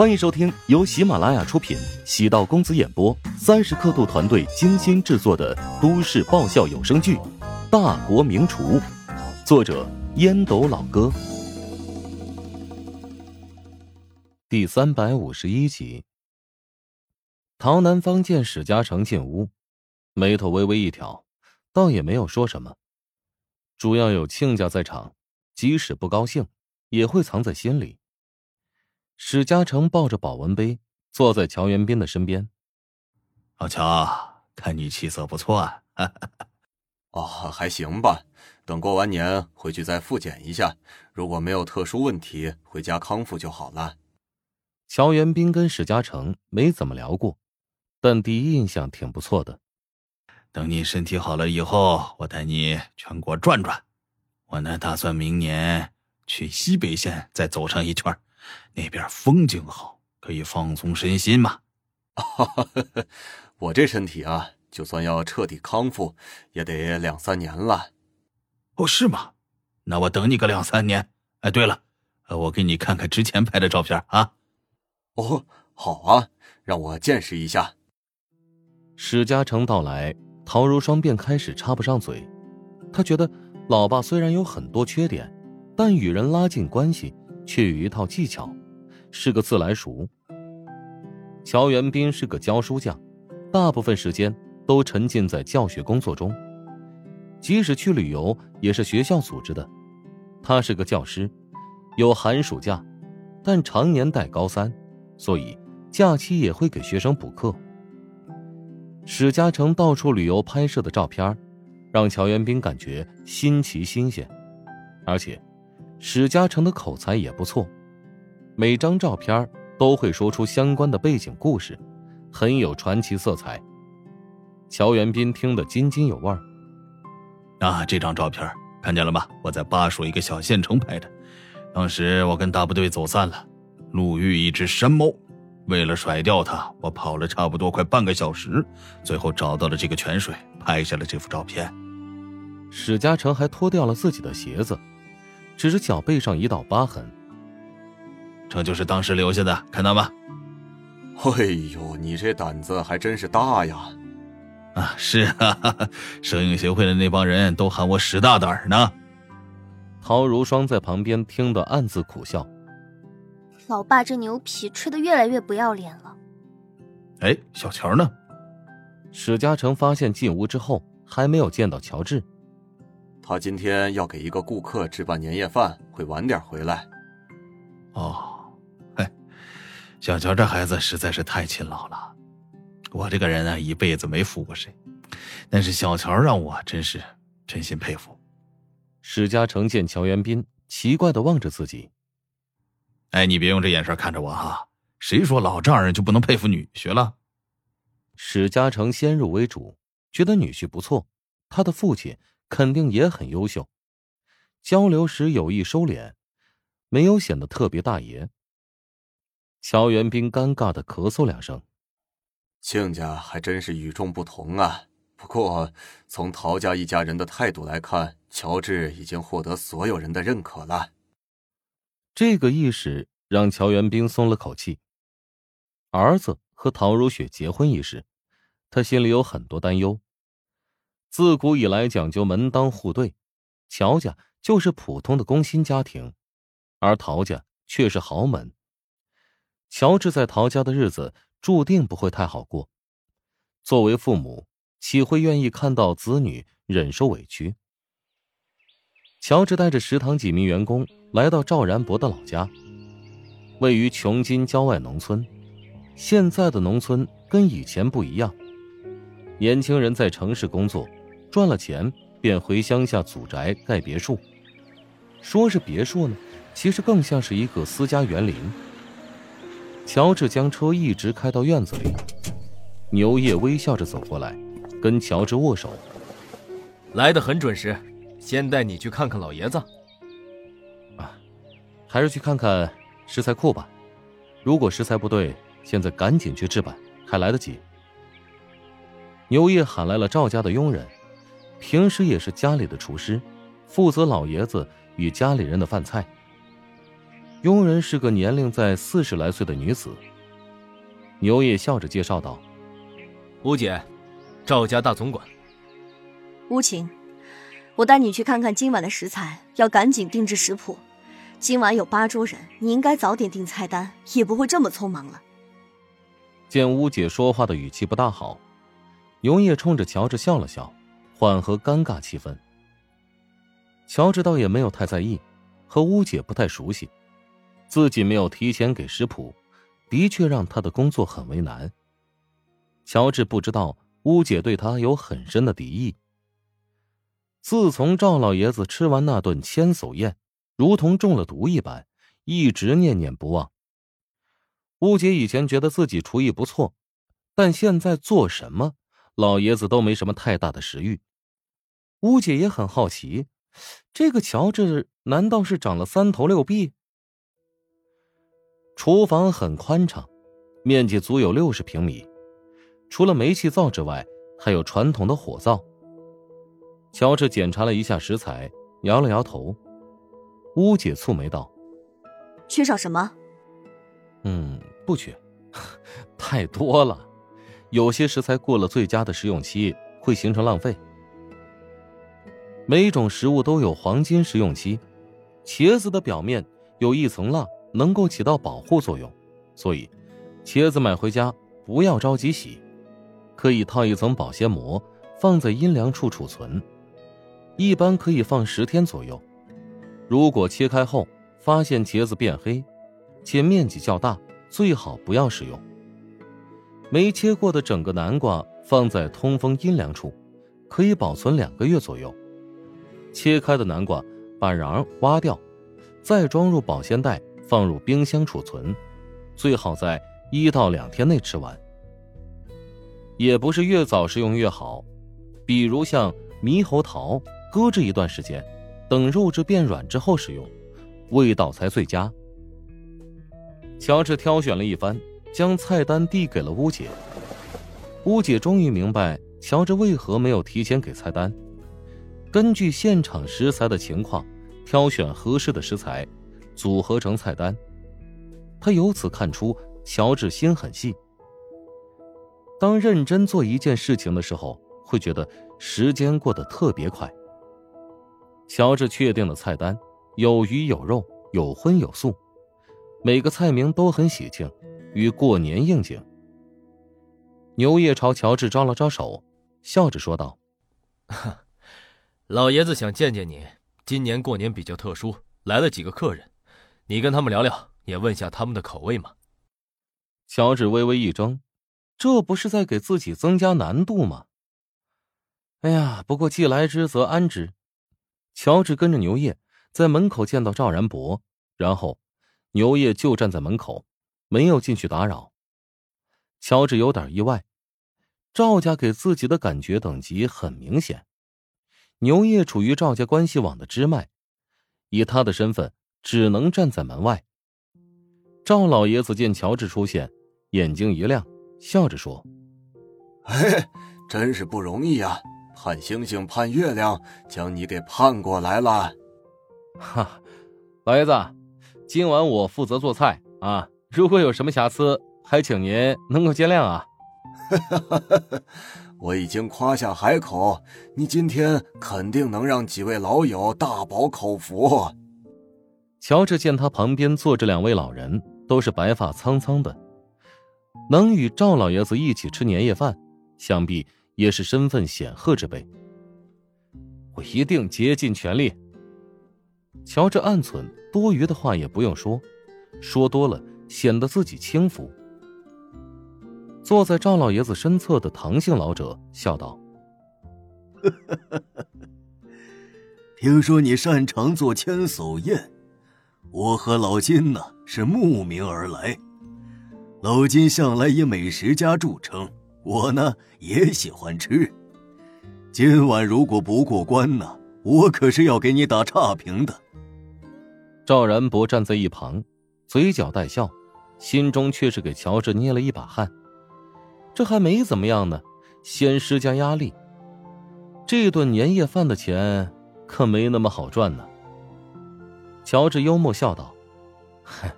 欢迎收听由喜马拉雅出品、喜道公子演播、三十刻度团队精心制作的都市爆笑有声剧《大国名厨》，作者烟斗老哥，第三百五十一集。陶南方见史嘉诚进屋，眉头微微一挑，倒也没有说什么。主要有亲家在场，即使不高兴，也会藏在心里。史嘉诚抱着保温杯坐在乔元斌的身边。老乔，看你气色不错啊。哦，还行吧。等过完年回去再复检一下，如果没有特殊问题，回家康复就好了。乔元斌跟史嘉诚没怎么聊过，但第一印象挺不错的。等你身体好了以后，我带你全国转转。我呢，打算明年去西北县再走上一圈。那边风景好，可以放松身心嘛。我这身体啊，就算要彻底康复，也得两三年了。哦，是吗？那我等你个两三年。哎，对了，我给你看看之前拍的照片啊。哦，好啊，让我见识一下。史嘉诚到来，陶如霜便开始插不上嘴。他觉得老爸虽然有很多缺点，但与人拉近关系。却有一套技巧，是个自来熟。乔元斌是个教书匠，大部分时间都沉浸在教学工作中，即使去旅游也是学校组织的。他是个教师，有寒暑假，但常年带高三，所以假期也会给学生补课。史嘉诚到处旅游拍摄的照片，让乔元斌感觉新奇新鲜，而且。史嘉诚的口才也不错，每张照片都会说出相关的背景故事，很有传奇色彩。乔元斌听得津津有味儿。啊，这张照片看见了吗？我在巴蜀一个小县城拍的，当时我跟大部队走散了，路遇一只山猫，为了甩掉它，我跑了差不多快半个小时，最后找到了这个泉水，拍下了这幅照片。史嘉诚还脱掉了自己的鞋子。只是脚背上一道疤痕，这就是当时留下的，看到吗？哎呦，你这胆子还真是大呀！啊，是啊，摄影协会的那帮人都喊我史大胆呢。陶如霜在旁边听得暗自苦笑。老爸这牛皮吹得越来越不要脸了。哎，小乔呢？史嘉诚发现进屋之后还没有见到乔治。他今天要给一个顾客置办年夜饭，会晚点回来。哦，嘿，小乔这孩子实在是太勤劳了。我这个人啊，一辈子没服过谁，但是小乔让我真是真心佩服。史嘉诚见乔元斌奇怪的望着自己，哎，你别用这眼神看着我哈！谁说老丈人就不能佩服女婿了？史嘉诚先入为主，觉得女婿不错，他的父亲。肯定也很优秀，交流时有意收敛，没有显得特别大爷。乔元斌尴尬的咳嗽两声，亲家还真是与众不同啊。不过从陶家一家人的态度来看，乔治已经获得所有人的认可了。这个意识让乔元斌松了口气。儿子和陶如雪结婚一事，他心里有很多担忧。自古以来讲究门当户对，乔家就是普通的工薪家庭，而陶家却是豪门。乔治在陶家的日子注定不会太好过。作为父母，岂会愿意看到子女忍受委屈？乔治带着食堂几名员工来到赵然博的老家，位于琼金郊外农村。现在的农村跟以前不一样，年轻人在城市工作。赚了钱便回乡下祖宅盖别墅，说是别墅呢，其实更像是一个私家园林。乔治将车一直开到院子里，牛叶微笑着走过来，跟乔治握手。来的很准时，先带你去看看老爷子。啊，还是去看看食材库吧。如果食材不对，现在赶紧去置办，还来得及。牛叶喊来了赵家的佣人。平时也是家里的厨师，负责老爷子与家里人的饭菜。佣人是个年龄在四十来岁的女子。牛爷笑着介绍道：“吴姐，赵家大总管。”吴晴，我带你去看看今晚的食材，要赶紧定制食谱。今晚有八桌人，你应该早点订菜单，也不会这么匆忙了。见吴姐说话的语气不大好，牛爷冲着乔治笑了笑，缓和尴尬气氛。乔治倒也没有太在意，和乌姐不太熟悉，自己没有提前给食谱，的确让他的工作很为难。乔治不知道乌姐对他有很深的敌意。自从赵老爷子吃完那顿千叟宴。如同中了毒一般，一直念念不忘。乌姐以前觉得自己厨艺不错，但现在做什么，老爷子都没什么太大的食欲。乌姐也很好奇，这个乔治难道是长了三头六臂？厨房很宽敞，面积足有六十平米，除了煤气灶之外，还有传统的火灶。乔治检查了一下食材，摇了摇头。乌姐蹙眉道：“缺少什么？嗯，不缺，太多了。有些食材过了最佳的食用期，会形成浪费。每种食物都有黄金食用期。茄子的表面有一层蜡，能够起到保护作用，所以茄子买回家不要着急洗，可以套一层保鲜膜，放在阴凉处储存，一般可以放十天左右。”如果切开后发现茄子变黑，且面积较大，最好不要食用。没切过的整个南瓜放在通风阴凉处，可以保存两个月左右。切开的南瓜把瓤挖掉，再装入保鲜袋，放入冰箱储存，最好在一到两天内吃完。也不是越早食用越好，比如像猕猴桃，搁置一段时间。等肉质变软之后食用，味道才最佳。乔治挑选了一番，将菜单递给了乌姐。乌姐终于明白乔治为何没有提前给菜单，根据现场食材的情况，挑选合适的食材，组合成菜单。他由此看出乔治心很细。当认真做一件事情的时候，会觉得时间过得特别快。乔治确定了菜单，有鱼有肉，有荤有素，每个菜名都很喜庆，与过年应景。牛爷朝乔治招了招手，笑着说道：“哈老爷子想见见你，今年过年比较特殊，来了几个客人，你跟他们聊聊，也问下他们的口味嘛。”乔治微微一怔，这不是在给自己增加难度吗？哎呀，不过既来之则安之。乔治跟着牛业在门口见到赵然博，然后牛业就站在门口，没有进去打扰。乔治有点意外，赵家给自己的感觉等级很明显。牛业处于赵家关系网的支脉，以他的身份只能站在门外。赵老爷子见乔治出现，眼睛一亮，笑着说：“哎，真是不容易啊。”盼星星盼月亮，将你给盼过来了。哈，老爷子，今晚我负责做菜啊，如果有什么瑕疵，还请您能够见谅啊。我已经夸下海口，你今天肯定能让几位老友大饱口福。乔治见他旁边坐着两位老人，都是白发苍苍的，能与赵老爷子一起吃年夜饭，想必。也是身份显赫之辈，我一定竭尽全力。乔治暗忖，多余的话也不用说，说多了显得自己轻浮。坐在赵老爷子身侧的唐姓老者笑道：“听说你擅长做千叟宴，我和老金呢是慕名而来。老金向来以美食家著称。”我呢也喜欢吃，今晚如果不过关呢，我可是要给你打差评的。赵然博站在一旁，嘴角带笑，心中却是给乔治捏了一把汗。这还没怎么样呢，先施加压力。这顿年夜饭的钱可没那么好赚呢。乔治幽默笑道：“哼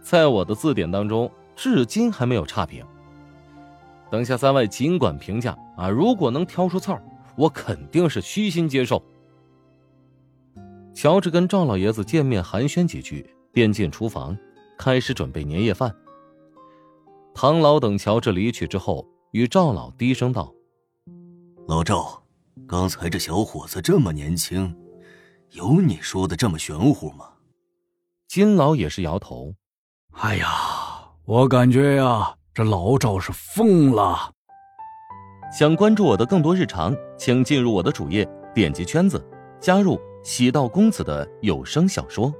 在我的字典当中，至今还没有差评。等下三位尽管评价啊，如果能挑出刺儿，我肯定是虚心接受。乔治跟赵老爷子见面寒暄几句，便进厨房，开始准备年夜饭。唐老等乔治离去之后，与赵老低声道：“老赵，刚才这小伙子这么年轻，有你说的这么玄乎吗？”金老也是摇头：“哎呀，我感觉呀，这老赵是疯了。”想关注我的更多日常，请进入我的主页，点击圈子，加入。喜道公子的有声小说。